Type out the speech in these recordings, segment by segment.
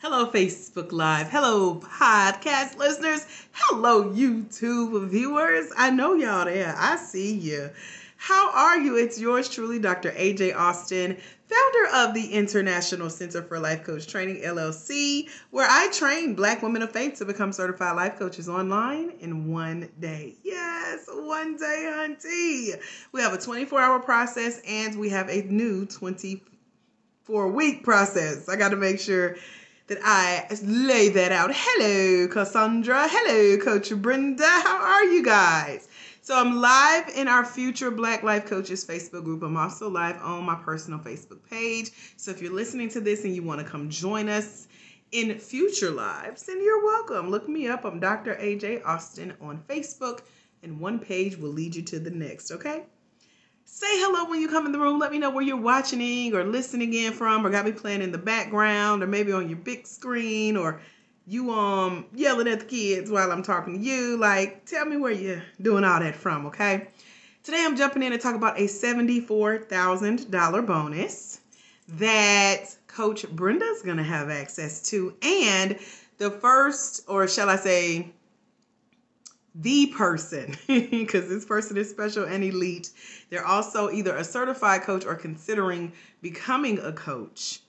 Hello, Facebook Live. Hello, podcast listeners. Hello, YouTube viewers. I know y'all there. I see you. How are you? It's yours truly, Dr. AJ Austin, founder of the International Center for Life Coach Training, LLC, where I train Black women of faith to become certified life coaches online in one day. Yes, one day, hunty. We have a 24 hour process and we have a new 24 week process. I got to make sure that I lay that out. Hello, Cassandra. Hello, Coach Brenda. How are you guys? So I'm live in our Future Black Life Coaches Facebook group. I'm also live on my personal Facebook page. So if you're listening to this and you want to come join us in future lives, then you're welcome. Look me up. I'm Dr. AJ Austin on Facebook, and one page will lead you to the next, okay? Say hello when you come in the room. Let me know where you're watching or listening in from, or got me playing in the background, or maybe on your big screen, or you um yelling at the kids while I'm talking to you. Like, tell me where you're doing all that from, okay? Today I'm jumping in to talk about a $74,000 bonus that Coach Brenda's gonna have access to, and the first, or shall I say, the person, because this person is special and elite. They're also either a certified coach or considering becoming a coach.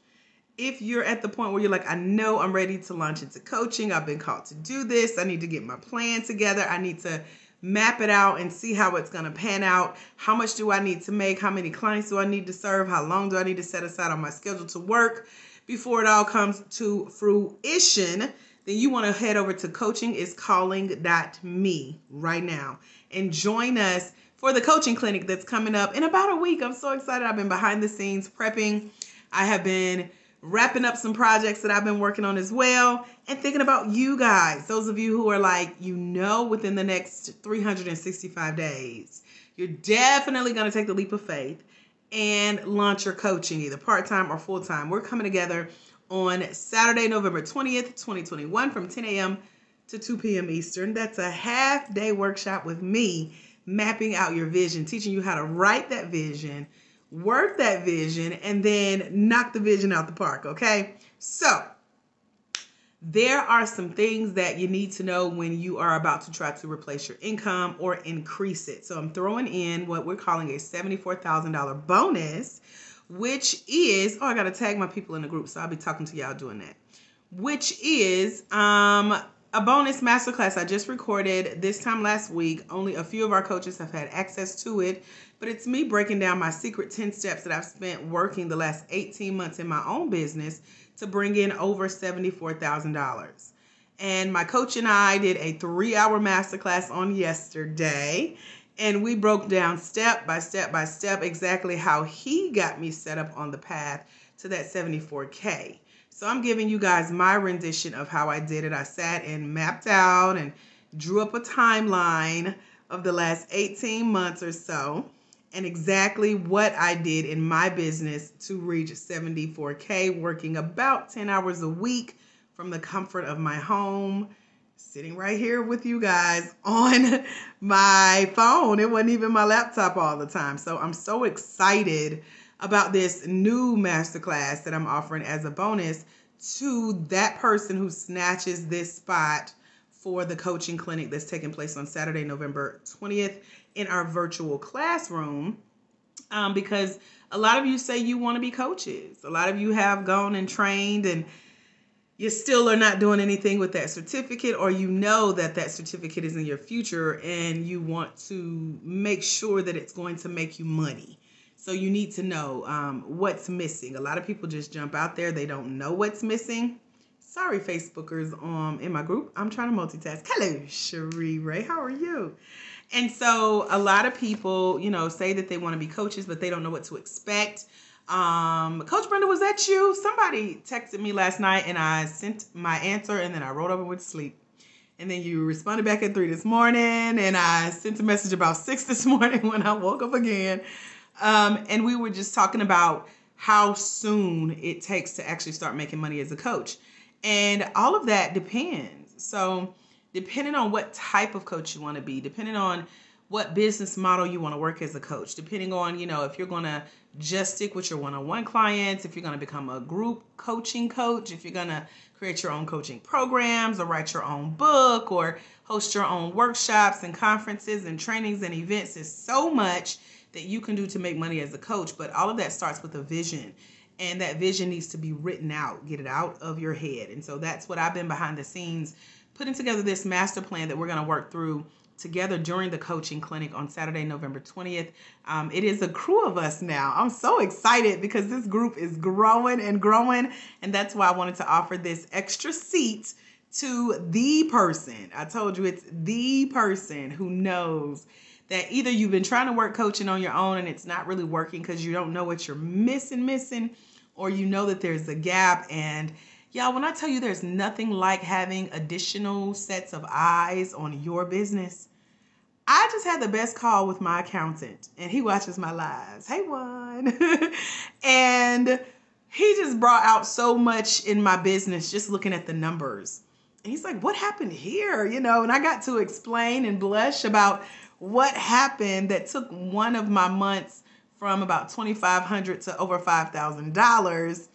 If you're at the point where you're like, I know I'm ready to launch into coaching, I've been called to do this, I need to get my plan together, I need to map it out and see how it's going to pan out. How much do I need to make? How many clients do I need to serve? How long do I need to set aside on my schedule to work before it all comes to fruition? Then you want to head over to coachingiscalling.me right now and join us for the coaching clinic that's coming up in about a week. I'm so excited. I've been behind the scenes prepping. I have been wrapping up some projects that I've been working on as well and thinking about you guys. Those of you who are like, you know, within the next 365 days, you're definitely going to take the leap of faith and launch your coaching either part-time or full-time. We're coming together on Saturday, November 20th, 2021, from 10 a.m. to 2 p.m. Eastern. That's a half day workshop with me mapping out your vision, teaching you how to write that vision, work that vision, and then knock the vision out the park. Okay. So, there are some things that you need to know when you are about to try to replace your income or increase it. So, I'm throwing in what we're calling a $74,000 bonus which is oh I gotta tag my people in the group, so I'll be talking to y'all doing that. Which is um a bonus masterclass I just recorded this time last week. Only a few of our coaches have had access to it, but it's me breaking down my secret 10 steps that I've spent working the last 18 months in my own business to bring in over $74,000. And my coach and I did a three hour masterclass on yesterday and we broke down step by step by step exactly how he got me set up on the path to that 74K. So I'm giving you guys my rendition of how I did it. I sat and mapped out and drew up a timeline of the last 18 months or so and exactly what I did in my business to reach 74K, working about 10 hours a week from the comfort of my home sitting right here with you guys on my phone. It wasn't even my laptop all the time. So I'm so excited about this new masterclass that I'm offering as a bonus to that person who snatches this spot for the coaching clinic that's taking place on Saturday, November 20th in our virtual classroom. Um, because a lot of you say you want to be coaches. A lot of you have gone and trained and you still are not doing anything with that certificate or you know that that certificate is in your future and you want to make sure that it's going to make you money. So you need to know um, what's missing. A lot of people just jump out there. They don't know what's missing. Sorry facebookers um in my group. I'm trying to multitask. Hello cherie ray. How are you? And so a lot of people you know say that they want to be coaches but they don't know what to expect um, Coach Brenda, was that you? Somebody texted me last night and I sent my answer and then I rolled over with sleep. And then you responded back at three this morning and I sent a message about six this morning when I woke up again. Um, and we were just talking about how soon it takes to actually start making money as a coach. And all of that depends. So, depending on what type of coach you want to be, depending on what business model you want to work as a coach, depending on, you know, if you're going to just stick with your one on one clients, if you're going to become a group coaching coach, if you're going to create your own coaching programs or write your own book or host your own workshops and conferences and trainings and events. There's so much that you can do to make money as a coach, but all of that starts with a vision. And that vision needs to be written out, get it out of your head. And so that's what I've been behind the scenes putting together this master plan that we're going to work through together during the coaching clinic on Saturday, November 20th. Um, it is a crew of us now. I'm so excited because this group is growing and growing. And that's why I wanted to offer this extra seat to the person. I told you it's the person who knows that either you've been trying to work coaching on your own and it's not really working because you don't know what you're missing, missing, or you know that there's a gap and Y'all, when I tell you there's nothing like having additional sets of eyes on your business, I just had the best call with my accountant, and he watches my lives. Hey, one. and he just brought out so much in my business just looking at the numbers. And he's like, What happened here? You know, and I got to explain and blush about what happened that took one of my months from about 2500 to over $5,000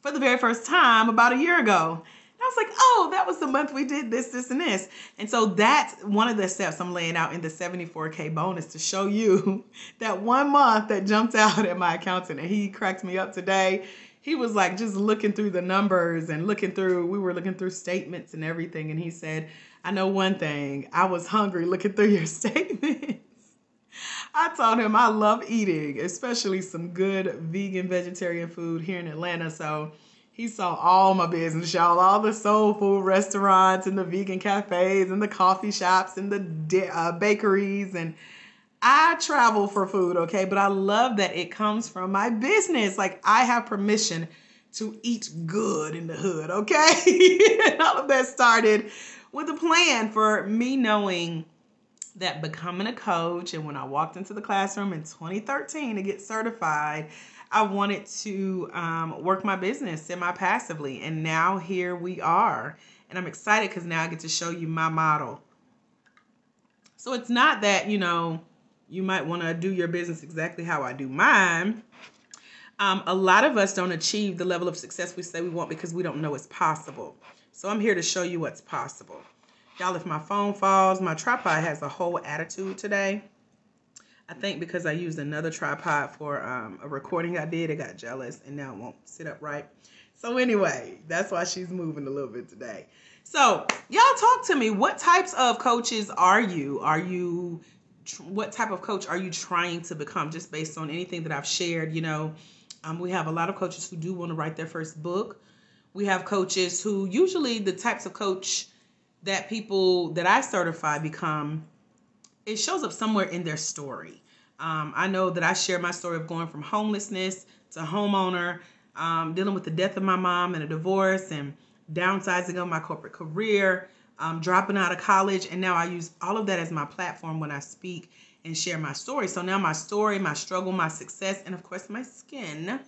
for the very first time about a year ago. I was like, oh, that was the month we did this, this, and this. And so that's one of the steps I'm laying out in the 74K bonus to show you that one month that jumped out at my accountant and he cracked me up today. He was like just looking through the numbers and looking through, we were looking through statements and everything. And he said, I know one thing, I was hungry looking through your statements. I told him I love eating, especially some good vegan vegetarian food here in Atlanta. So he saw all my business, y'all, all the soul food restaurants and the vegan cafes and the coffee shops and the uh, bakeries. And I travel for food, okay? But I love that it comes from my business. Like I have permission to eat good in the hood, okay? and all of that started with a plan for me knowing that becoming a coach and when I walked into the classroom in 2013 to get certified, I wanted to um, work my business semi passively. And now here we are. And I'm excited because now I get to show you my model. So it's not that, you know, you might want to do your business exactly how I do mine. Um, a lot of us don't achieve the level of success we say we want because we don't know it's possible. So I'm here to show you what's possible. Y'all, if my phone falls, my tripod has a whole attitude today. I think because I used another tripod for um, a recording I did, it got jealous and now it won't sit up right. So anyway, that's why she's moving a little bit today. So y'all talk to me. What types of coaches are you? Are you, what type of coach are you trying to become just based on anything that I've shared? You know, um, we have a lot of coaches who do want to write their first book. We have coaches who usually the types of coach that people that I certify become, it shows up somewhere in their story. Um, I know that I share my story of going from homelessness to homeowner, um, dealing with the death of my mom and a divorce, and downsizing of my corporate career, um, dropping out of college, and now I use all of that as my platform when I speak and share my story. So now my story, my struggle, my success, and of course my skin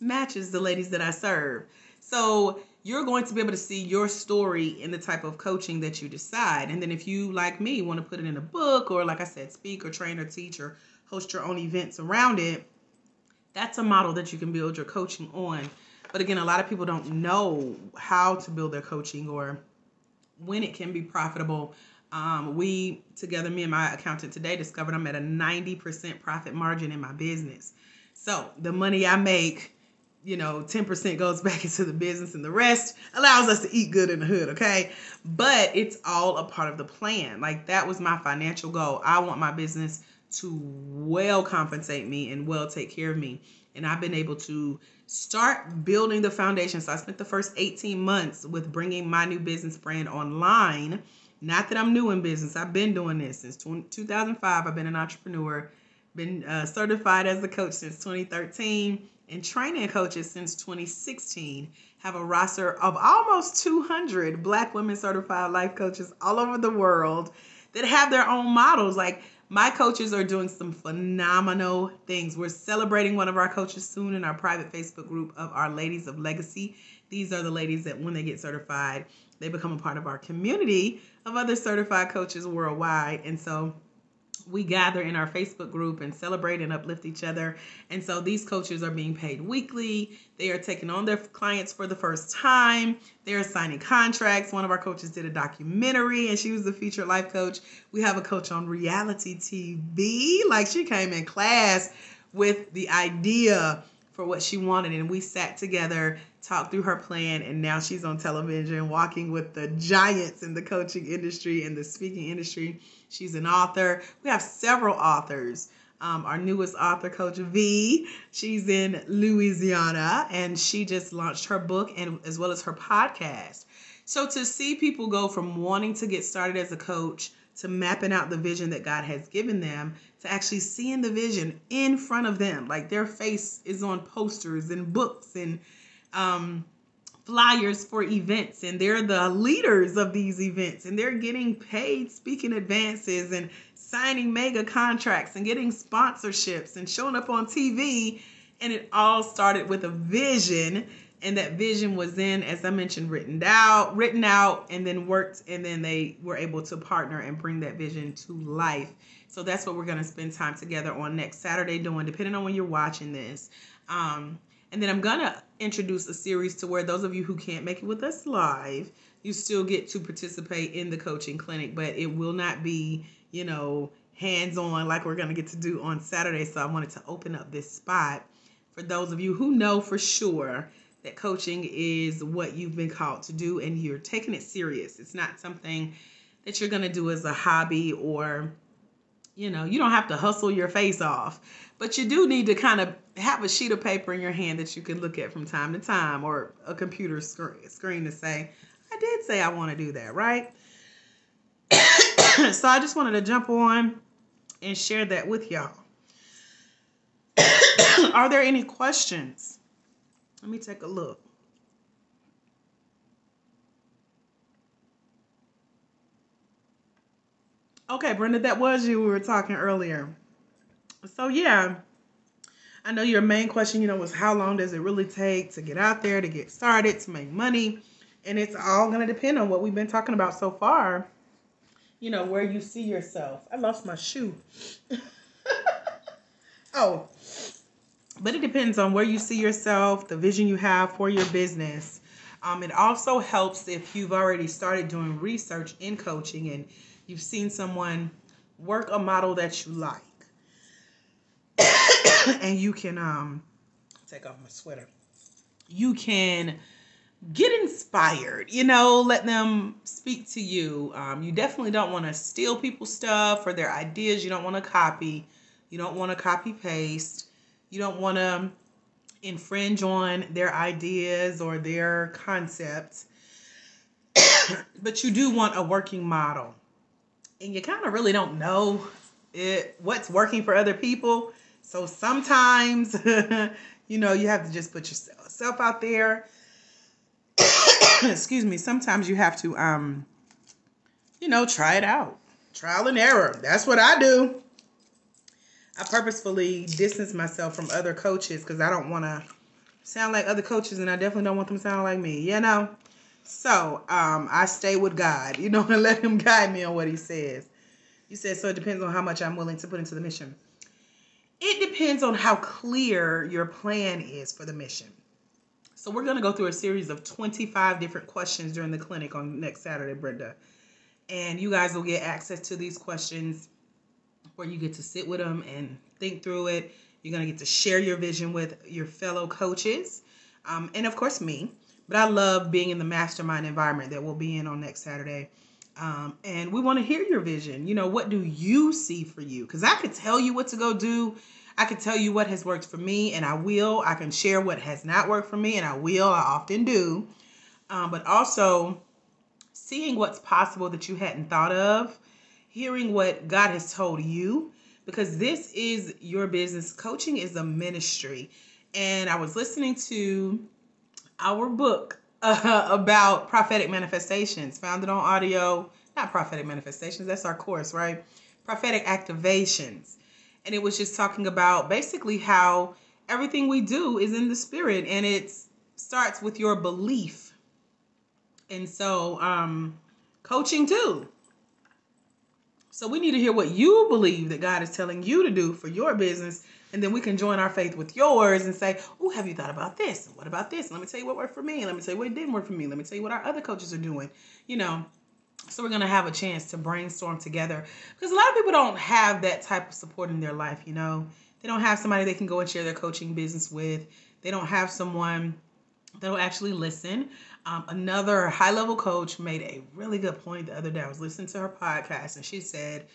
matches the ladies that I serve. So you're going to be able to see your story in the type of coaching that you decide. And then if you, like me, want to put it in a book or, like I said, speak or train or teach or host your own events around it, that's a model that you can build your coaching on. But again, a lot of people don't know how to build their coaching or when it can be profitable. Um, we together, me and my accountant today, discovered I'm at a 90% profit margin in my business. So the money I make you know, 10% goes back into the business and the rest allows us to eat good in the hood, okay? But it's all a part of the plan. Like that was my financial goal. I want my business to well compensate me and well take care of me. And I've been able to start building the foundation. So I spent the first 18 months with bringing my new business brand online. Not that I'm new in business. I've been doing this since 2005. I've been an entrepreneur, been uh, certified as a coach since 2013 and training coaches since 2016 have a roster of almost 200 black women certified life coaches all over the world that have their own models. Like my coaches are doing some phenomenal things. We're celebrating one of our coaches soon in our private facebook group of our ladies of legacy. These are the ladies that when they get certified they become a part of our community of other certified coaches worldwide. And so we gather in our Facebook group and celebrate and uplift each other. And so these coaches are being paid weekly. They are taking on their clients for the first time. They're signing contracts. One of our coaches did a documentary and she was the featured life coach. We have a coach on reality TV. Like she came in class with the idea for what she wanted and we sat together talked through her plan and now she's on television walking with the giants in the coaching industry and the speaking industry. She's an author. We have several authors. Um, our newest author coach v she's in louisiana and she just launched her book and as well as her podcast. So to see people go from wanting to get started as a coach to mapping out the vision that god has given them to actually seeing the vision in front of them. Like their face is on posters and books and um, flyers for events, and they're the leaders of these events, and they're getting paid speaking advances and signing mega contracts and getting sponsorships and showing up on TV. And it all started with a vision and that vision was then as i mentioned written out written out and then worked and then they were able to partner and bring that vision to life so that's what we're going to spend time together on next saturday doing depending on when you're watching this um, and then i'm going to introduce a series to where those of you who can't make it with us live you still get to participate in the coaching clinic but it will not be you know hands on like we're going to get to do on saturday so i wanted to open up this spot for those of you who know for sure that coaching is what you've been called to do and you're taking it serious. It's not something that you're going to do as a hobby or you know, you don't have to hustle your face off, but you do need to kind of have a sheet of paper in your hand that you can look at from time to time or a computer screen to say, I did say I want to do that, right? so I just wanted to jump on and share that with y'all. Are there any questions? Let me take a look. Okay, Brenda, that was you. We were talking earlier. So, yeah, I know your main question, you know, was how long does it really take to get out there, to get started, to make money? And it's all going to depend on what we've been talking about so far. You know, where you see yourself. I lost my shoe. oh, but it depends on where you see yourself, the vision you have for your business. Um, it also helps if you've already started doing research in coaching and you've seen someone work a model that you like. and you can um, take off my sweater. You can get inspired, you know, let them speak to you. Um, you definitely don't want to steal people's stuff or their ideas. You don't want to copy. You don't want to copy paste. You don't want to infringe on their ideas or their concepts, but you do want a working model. And you kind of really don't know it what's working for other people. So sometimes, you know, you have to just put yourself out there. Excuse me. Sometimes you have to, um, you know, try it out. Trial and error. That's what I do. I purposefully distance myself from other coaches because I don't want to sound like other coaches, and I definitely don't want them to sound like me. You know. So um, I stay with God. You know, and let Him guide me on what He says. You said so. It depends on how much I'm willing to put into the mission. It depends on how clear your plan is for the mission. So we're going to go through a series of 25 different questions during the clinic on next Saturday, Brenda. And you guys will get access to these questions where you get to sit with them and think through it. You're going to get to share your vision with your fellow coaches um, and, of course, me. But I love being in the mastermind environment that we'll be in on next Saturday. Um, and we want to hear your vision. You know, what do you see for you? Because I could tell you what to go do. I could tell you what has worked for me, and I will. I can share what has not worked for me, and I will. I often do. Um, but also seeing what's possible that you hadn't thought of hearing what God has told you because this is your business. Coaching is a ministry. And I was listening to our book uh, about prophetic manifestations, founded on audio, not prophetic manifestations, that's our course, right? Prophetic activations. And it was just talking about basically how everything we do is in the spirit and it starts with your belief. And so, um, coaching too So we need to hear what you believe that God is telling you to do for your business. And then we can join our faith with yours and say, Oh, have you thought about this? And what about this? Let me tell you what worked for me. Let me tell you what didn't work for me. Let me tell you what our other coaches are doing. You know, so we're going to have a chance to brainstorm together because a lot of people don't have that type of support in their life, you know. They don't have somebody they can go and share their coaching business with. They don't have someone that'll actually listen. Um, another high level coach made a really good point the other day. I was listening to her podcast and she said,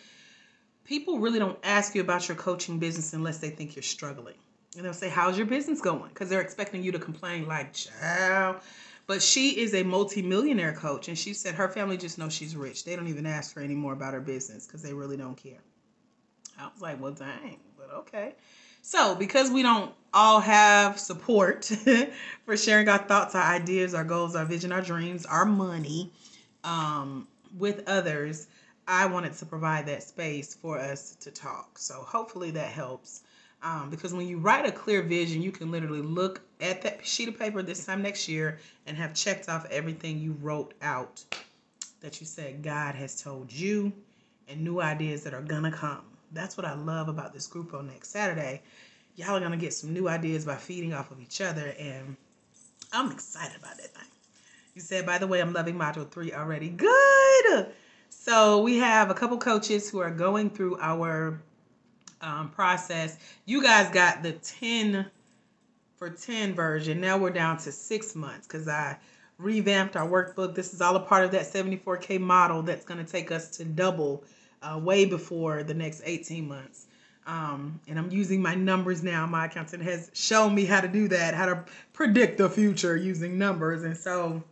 People really don't ask you about your coaching business unless they think you're struggling. And they'll say, How's your business going? Because they're expecting you to complain, like, Child. But she is a multi-millionaire coach, and she said her family just knows she's rich. They don't even ask her anymore about her business because they really don't care. I was like, well, dang, but okay. So, because we don't all have support for sharing our thoughts, our ideas, our goals, our vision, our dreams, our money um, with others, I wanted to provide that space for us to talk. So, hopefully, that helps. Um, because when you write a clear vision, you can literally look at that sheet of paper this time next year and have checked off everything you wrote out that you said God has told you and new ideas that are gonna come. That's what I love about this group on next Saturday. Y'all are gonna get some new ideas by feeding off of each other, and I'm excited about that thing. You said, by the way, I'm loving module three already. Good. So we have a couple coaches who are going through our um, process. You guys got the 10 for 10 version. Now we're down to six months because I revamped our workbook. This is all a part of that 74K model that's going to take us to double uh, way before the next 18 months. Um, and I'm using my numbers now. My accountant has shown me how to do that, how to predict the future using numbers. And so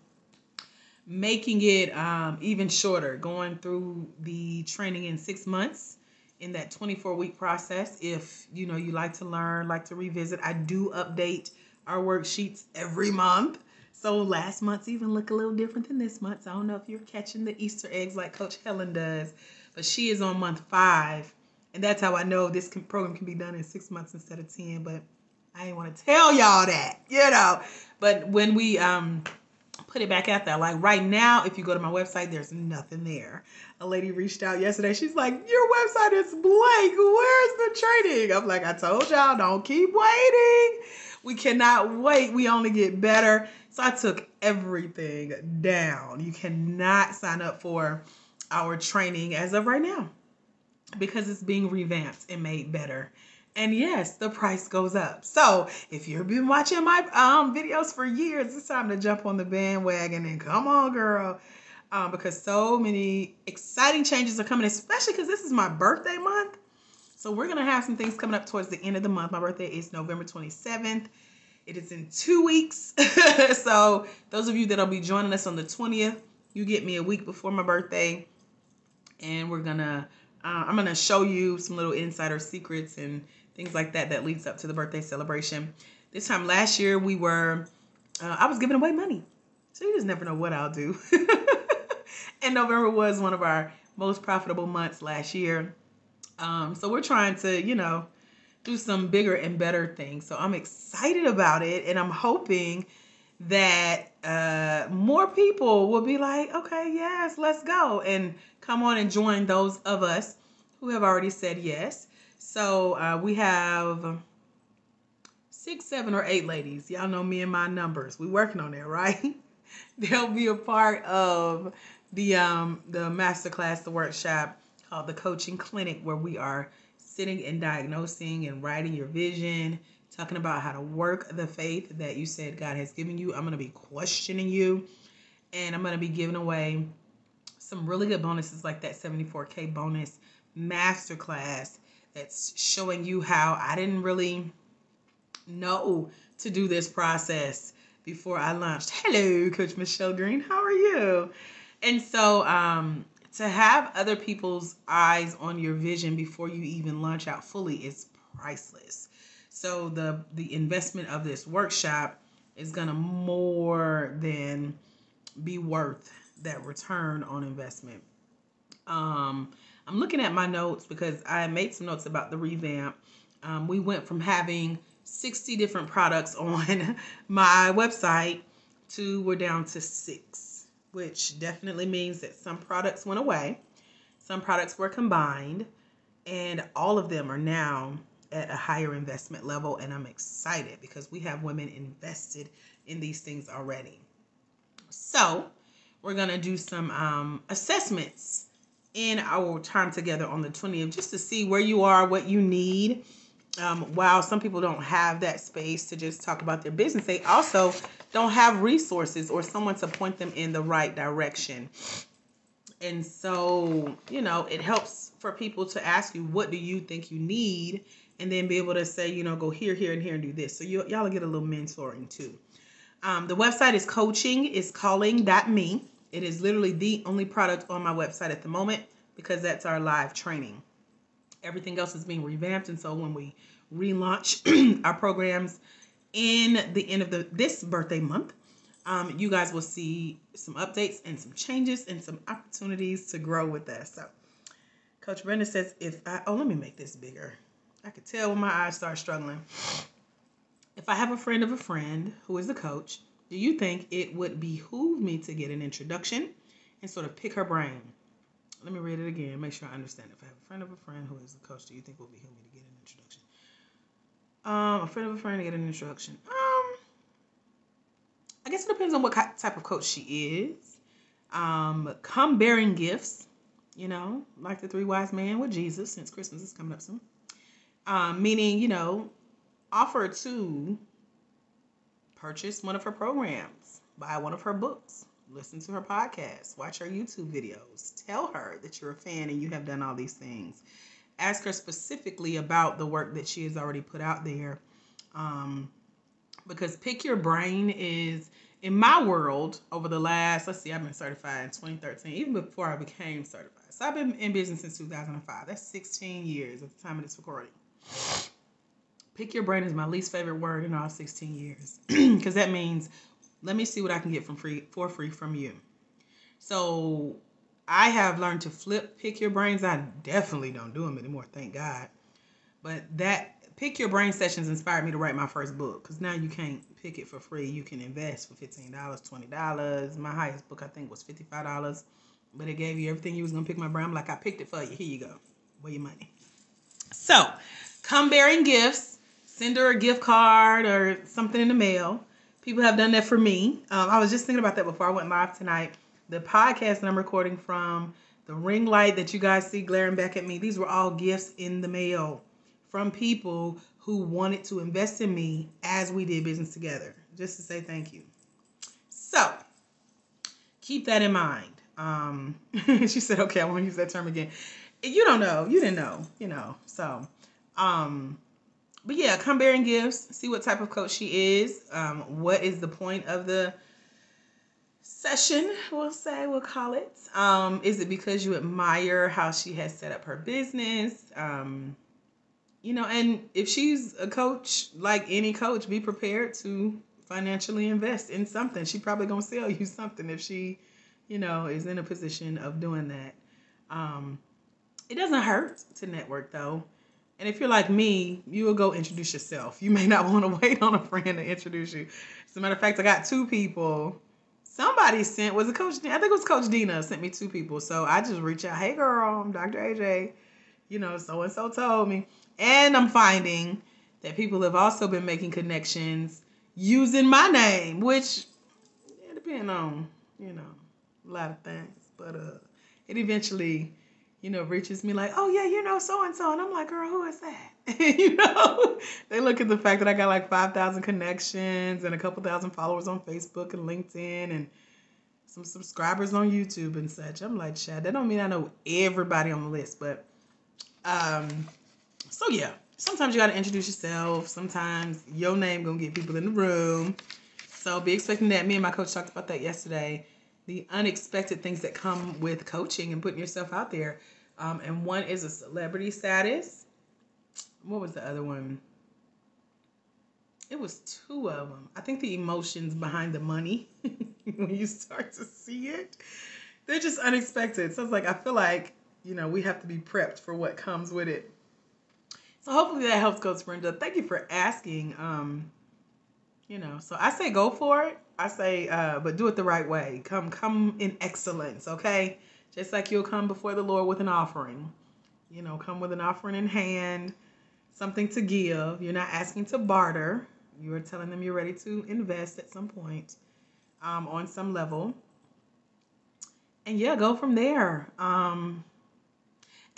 making it um, even shorter, going through the training in six months in that 24 week process. If you know you like to learn, like to revisit, I do update our worksheets every month. So last month's even look a little different than this month. I don't know if you're catching the Easter eggs like Coach Helen does, but she is on month five and that's how I know this can, program can be done in six months instead of 10. But I didn't want to tell y'all that, you know. But when we um put it back out there, like right now, if you go to my website, there's nothing there. A lady reached out yesterday. She's like, Your website is blank. Where's the training? I'm like, I told y'all, don't keep waiting. We cannot wait. We only get better. So I took everything down. You cannot sign up for our training as of right now because it's being revamped and made better. And yes, the price goes up. So if you've been watching my um, videos for years, it's time to jump on the bandwagon and come on, girl. Um, because so many exciting changes are coming, especially because this is my birthday month. So we're gonna have some things coming up towards the end of the month. My birthday is November 27th. It is in two weeks. so those of you that'll be joining us on the 20th, you get me a week before my birthday, and we're gonna uh, I'm going to show you some little insider secrets and things like that that leads up to the birthday celebration. This time last year, we were, uh, I was giving away money. So you just never know what I'll do. and November was one of our most profitable months last year. Um, so we're trying to, you know, do some bigger and better things. So I'm excited about it. And I'm hoping that uh, more people will be like, okay, yes, let's go. And come on and join those of us who have already said yes. So uh, we have six, seven, or eight ladies. Y'all know me and my numbers. We working on that, right? They'll be a part of the um the masterclass, the workshop called the Coaching Clinic, where we are sitting and diagnosing and writing your vision, talking about how to work the faith that you said God has given you. I'm gonna be questioning you, and I'm gonna be giving away some really good bonuses like that 74K bonus masterclass that's showing you how I didn't really know to do this process before I launched. Hello, Coach Michelle Green. How are you? And so, um, to have other people's eyes on your vision before you even launch out fully is priceless. So the the investment of this workshop is gonna more than be worth that return on investment. Um, I'm looking at my notes because I made some notes about the revamp. Um, we went from having 60 different products on my website to we're down to six, which definitely means that some products went away Some products were combined, and all of them are now at a higher investment level. And I'm excited because we have women invested in these things already. So, we're going to do some um, assessments in our time together on the 20th just to see where you are, what you need. Um, while some people don't have that space to just talk about their business, they also don't have resources or someone to point them in the right direction. And so, you know, it helps for people to ask you, what do you think you need? And then be able to say, you know, go here, here, and here and do this. So you, y'all get a little mentoring too. Um, the website is coaching is calling.me. It is literally the only product on my website at the moment because that's our live training. Everything else is being revamped, and so when we relaunch our programs in the end of the this birthday month, um, you guys will see some updates and some changes and some opportunities to grow with us. So, Coach Brenda says, if I oh let me make this bigger. I could tell when my eyes start struggling. If I have a friend of a friend who is a coach, do you think it would behoove me to get an introduction and sort of pick her brain? Let me read it again, make sure I understand. If I have a friend of a friend who is a coach, do you think it would behoove me to get an introduction? Um, a friend of a friend to get an introduction. Um, I guess it depends on what type of coach she is. Um, come bearing gifts, you know, like the three wise men with Jesus, since Christmas is coming up soon. Um, meaning, you know, offer to purchase one of her programs, buy one of her books, listen to her podcast, watch her YouTube videos, tell her that you're a fan and you have done all these things. Ask her specifically about the work that she has already put out there. Um, because Pick Your Brain is, in my world, over the last, let's see, I've been certified in 2013, even before I became certified. So I've been in business since 2005. That's 16 years at the time of this recording. Pick your brain is my least favorite word in all 16 years because that means let me see what I can get from free for free from you. So I have learned to flip pick your brains. I definitely don't do them anymore, thank God. But that pick your brain sessions inspired me to write my first book because now you can't pick it for free. You can invest for $15, $20. My highest book I think was $55, but it gave you everything you was gonna pick my brain. I'm like, I picked it for you. Here you go. Where your money? So come bearing gifts send her a gift card or something in the mail. People have done that for me. Um, I was just thinking about that before I went live tonight. The podcast that I'm recording from, the ring light that you guys see glaring back at me, these were all gifts in the mail from people who wanted to invest in me as we did business together, just to say thank you. So keep that in mind. Um, she said, okay, I want to use that term again. You don't know, you didn't know, you know. So, um, but yeah, come bearing gifts. See what type of coach she is. Um, what is the point of the session? We'll say we'll call it. Um, is it because you admire how she has set up her business? Um, you know, and if she's a coach, like any coach, be prepared to financially invest in something. She probably gonna sell you something if she, you know, is in a position of doing that. Um, it doesn't hurt to network though. And if you're like me, you will go introduce yourself. You may not want to wait on a friend to introduce you. As a matter of fact, I got two people. Somebody sent was a coach. I think it was Coach Dina sent me two people. So I just reach out. Hey, girl, I'm Dr. AJ. You know, so and so told me, and I'm finding that people have also been making connections using my name, which yeah, depending on you know a lot of things, but uh, it eventually you know, reaches me like, oh yeah, you know, so and so. And I'm like, girl, who is that? you know, they look at the fact that I got like 5,000 connections and a couple thousand followers on Facebook and LinkedIn and some subscribers on YouTube and such. I'm like, Chad, that don't mean I know everybody on the list, but um, so yeah, sometimes you got to introduce yourself. Sometimes your name gonna get people in the room. So be expecting that. Me and my coach talked about that yesterday. The unexpected things that come with coaching and putting yourself out there. Um, and one is a celebrity status. What was the other one? It was two of them. I think the emotions behind the money when you start to see it, they're just unexpected. So it's like I feel like you know we have to be prepped for what comes with it. So hopefully that helps, Coach Brenda. Thank you for asking. Um, you know, so I say go for it. I say, uh, but do it the right way. Come, come in excellence. Okay just like you'll come before the Lord with an offering. You know, come with an offering in hand, something to give. You're not asking to barter. You are telling them you're ready to invest at some point um, on some level. And yeah, go from there. Um,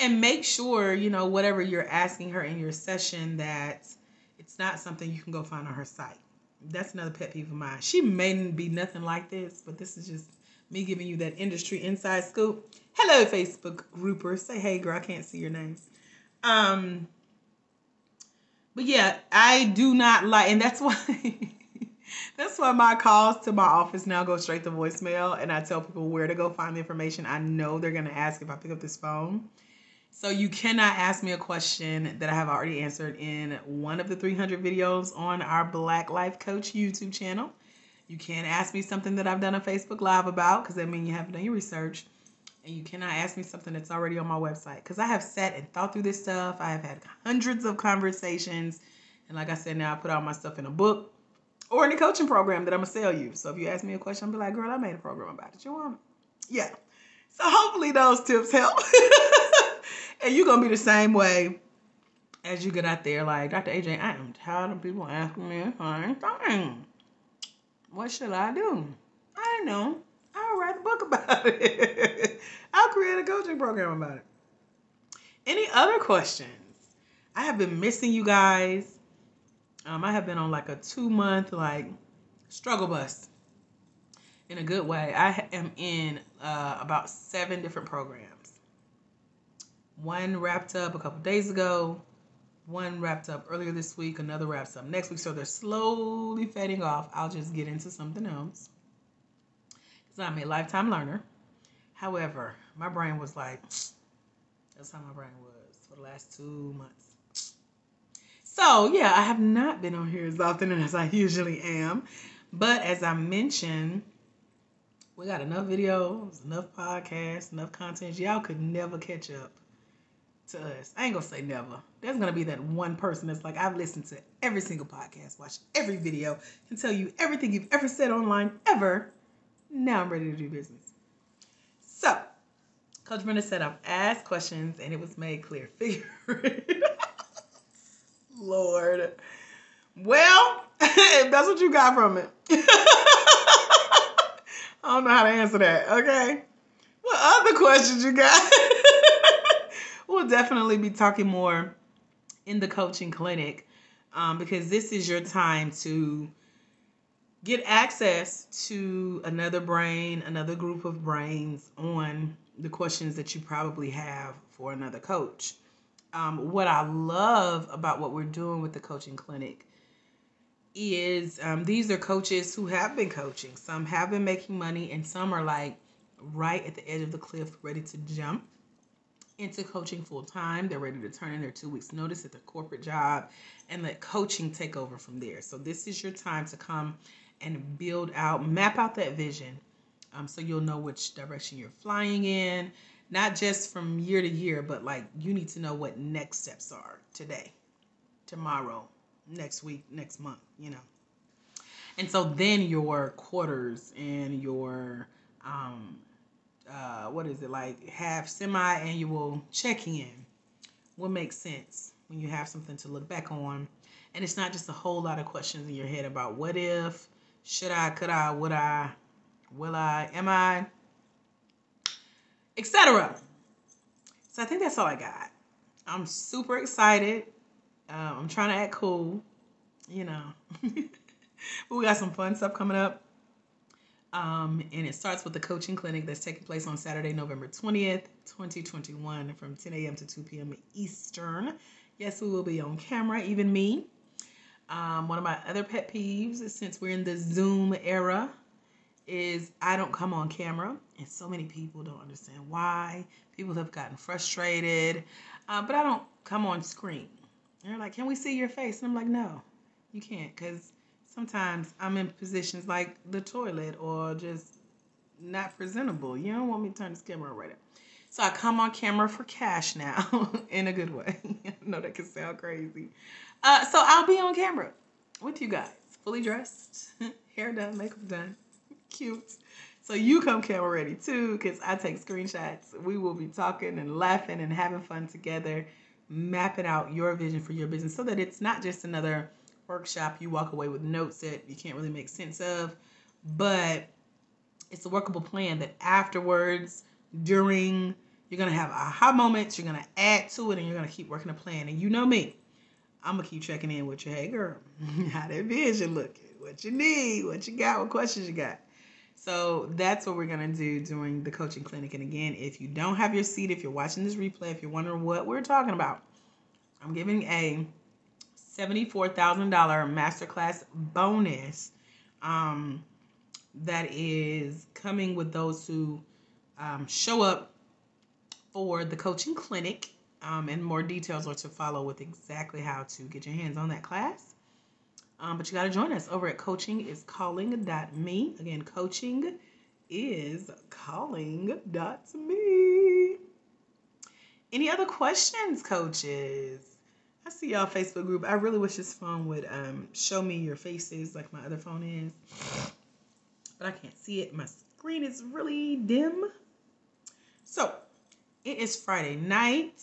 and make sure, you know, whatever you're asking her in your session, that it's not something you can go find on her site. That's another pet peeve of mine. She may be nothing like this, but this is just me giving you that industry inside scoop. Hello, Facebook groupers. Say hey, girl. I can't see your names. Um, but yeah, I do not like, and that's why. that's why my calls to my office now go straight to voicemail, and I tell people where to go find the information. I know they're gonna ask if I pick up this phone. So you cannot ask me a question that I have already answered in one of the 300 videos on our Black Life Coach YouTube channel. You can't ask me something that I've done a Facebook Live about because that means you haven't done your research. And you cannot ask me something that's already on my website because I have sat and thought through this stuff. I have had hundreds of conversations. And like I said, now I put all my stuff in a book or in a coaching program that I'm going to sell you. So if you ask me a question, I'll be like, girl, I made a program about it. You want it? Yeah. So hopefully those tips help. and you're gonna be the same way as you get out there. Like Dr. AJ, I am tired of people asking me thing. What should I do? I know. I'll write a book about it. I'll create a coaching program about it. Any other questions? I have been missing you guys. Um, I have been on like a two month like struggle bus in a good way. I am in uh, about seven different programs. One wrapped up a couple days ago. One wrapped up earlier this week. Another wraps up next week. So they're slowly fading off. I'll just get into something else because I'm a lifetime learner. However, my brain was like, that's how my brain was for the last two months. So, yeah, I have not been on here as often as I usually am. But as I mentioned, we got enough videos, enough podcasts, enough content. Y'all could never catch up to us. I ain't gonna say never. There's gonna be that one person that's like, I've listened to every single podcast, watched every video, can tell you everything you've ever said online ever. Now I'm ready to do business. So, Coach Brenda said I've asked questions and it was made clear. Figure Lord. Well, if that's what you got from it. I don't know how to answer that. Okay. What other questions you got? We'll definitely be talking more in the coaching clinic um, because this is your time to get access to another brain, another group of brains on the questions that you probably have for another coach. Um, what I love about what we're doing with the coaching clinic is um, these are coaches who have been coaching. Some have been making money, and some are like right at the edge of the cliff, ready to jump into coaching full time. They're ready to turn in their two weeks notice at their corporate job and let coaching take over from there. So this is your time to come and build out, map out that vision um, so you'll know which direction you're flying in, not just from year to year, but like you need to know what next steps are today, tomorrow, next week, next month, you know. And so then your quarters and your what is it like have semi-annual check-in? Will make sense when you have something to look back on? And it's not just a whole lot of questions in your head about what if should i could i would i will i am i etc so i think that's all i got. I'm super excited. Um, i'm trying to act cool you know. But we got some fun stuff coming up um, and it starts with the coaching clinic that's taking place on Saturday, November 20th, 2021, from 10 a.m. to 2 p.m. Eastern. Yes, we will be on camera, even me. Um, one of my other pet peeves, since we're in the Zoom era, is I don't come on camera, and so many people don't understand why. People have gotten frustrated, uh, but I don't come on screen. And they're like, "Can we see your face?" And I'm like, "No, you can't, because sometimes I'm in positions like the toilet or just not presentable. You don't want me to turn this camera right up. So I come on camera for cash now in a good way. I know that can sound crazy. Uh, so I'll be on camera with you guys, fully dressed, hair done, makeup done, cute. So you come camera ready too, because I take screenshots. We will be talking and laughing and having fun together, mapping out your vision for your business so that it's not just another workshop you walk away with notes that you can't really make sense of, but it's a workable plan that afterwards, during, you're gonna have aha moments, you're gonna add to it, and you're gonna keep working a plan. And you know me, I'm gonna keep checking in with you. Hey girl, how that vision looking? What you need? What you got? What questions you got? So that's what we're gonna do during the coaching clinic. And again, if you don't have your seat, if you're watching this replay, if you're wondering what we're talking about, I'm giving a $74,000 masterclass bonus um, that is coming with those who um, show up for the coaching clinic. Um, and more details are to follow with exactly how to get your hands on that class. Um, but you got to join us over at coachingiscalling.me. Again, coaching is. Any other questions, coaches? I see y'all Facebook group. I really wish this phone would um, show me your faces like my other phone is. But I can't see it. My screen is really dim. So, it is Friday night.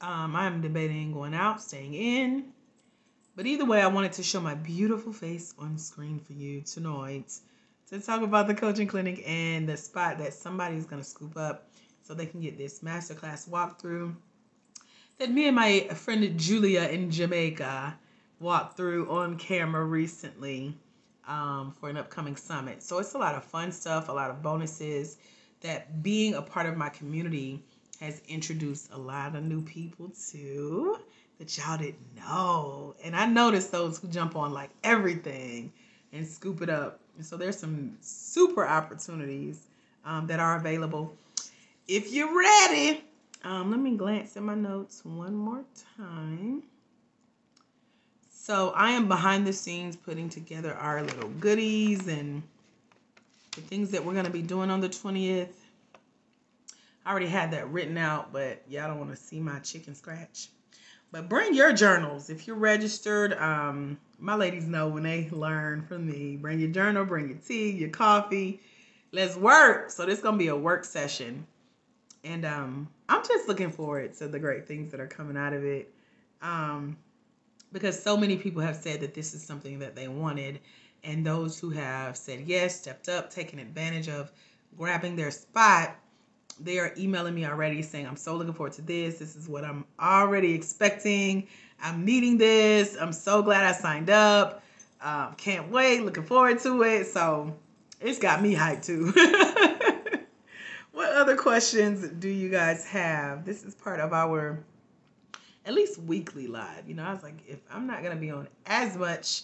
Um, I'm debating going out, staying in. But either way, I wanted to show my beautiful face on screen for you tonight to talk about the coaching clinic and the spot that somebody's going to scoop up so they can get this masterclass walkthrough that me and my friend Julia in Jamaica walked through on camera recently um, for an upcoming summit. So it's a lot of fun stuff, a lot of bonuses that being a part of my community has introduced a lot of new people to that y'all didn't know. And I noticed those who jump on like everything and scoop it up. And so there's some super opportunities um, that are available. If you're ready, um, let me glance at my notes one more time. So I am behind the scenes putting together our little goodies and the things that we're going to be doing on the 20th. I already had that written out, but y'all don't want to see my chicken scratch. But bring your journals. If you're registered, um, my ladies know when they learn from me. Bring your journal, bring your tea, your coffee. Let's work. So this is going to be a work session. And um, I'm just looking forward to the great things that are coming out of it. Um, because so many people have said that this is something that they wanted. And those who have said yes, stepped up, taken advantage of grabbing their spot, they are emailing me already saying, I'm so looking forward to this. This is what I'm already expecting. I'm needing this. I'm so glad I signed up. Um, can't wait. Looking forward to it. So it's got me hyped too. what other questions do you guys have? This is part of our at least weekly live. You know, I was like, if I'm not gonna be on as much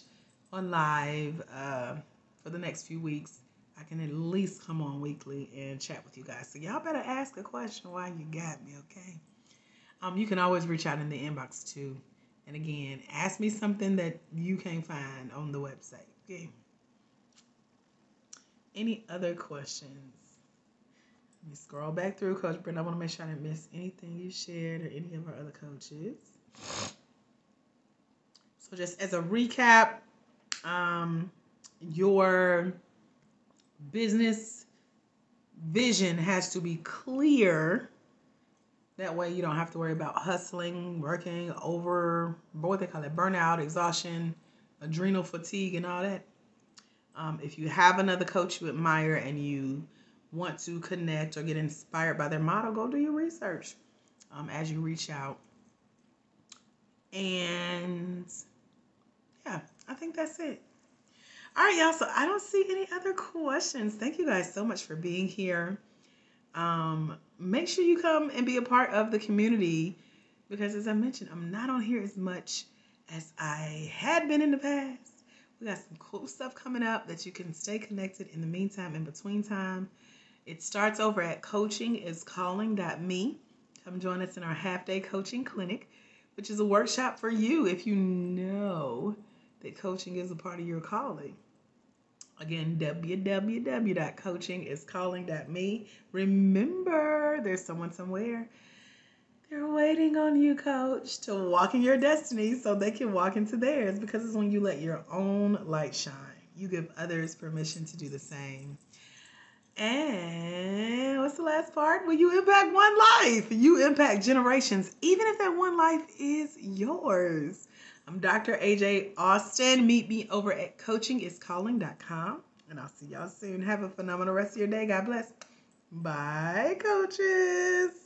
on live uh, for the next few weeks, I can at least come on weekly and chat with you guys. So y'all better ask a question while you got me, okay? Um, you can always reach out in the inbox too. And again, ask me something that you can't find on the website. Okay. Any other questions? Me scroll back through, Coach Brenda. I want to make sure I didn't miss anything you shared or any of our other coaches. So, just as a recap, um, your business vision has to be clear. That way, you don't have to worry about hustling, working over what they call it burnout, exhaustion, adrenal fatigue, and all that. Um, if you have another coach you admire and you want to connect or get inspired by their model, go do your research um, as you reach out. And yeah, I think that's it. All right, y'all. So I don't see any other questions. Thank you guys so much for being here. Um, make sure you come and be a part of the community because, as I mentioned, I'm not on here as much as I had been in the past. We got some cool stuff coming up that you can stay connected in the meantime, in between time. It starts over at coachingiscalling.me. Come join us in our half day coaching clinic, which is a workshop for you if you know that coaching is a part of your calling. Again, www.coachingiscalling.me. Remember, there's someone somewhere. They're waiting on you, coach, to walk in your destiny so they can walk into theirs because it's when you let your own light shine. You give others permission to do the same. And what's the last part? Well, you impact one life. You impact generations, even if that one life is yours. I'm Dr. AJ Austin. Meet me over at coachingiscalling.com. And I'll see y'all soon. Have a phenomenal rest of your day. God bless. Bye, coaches.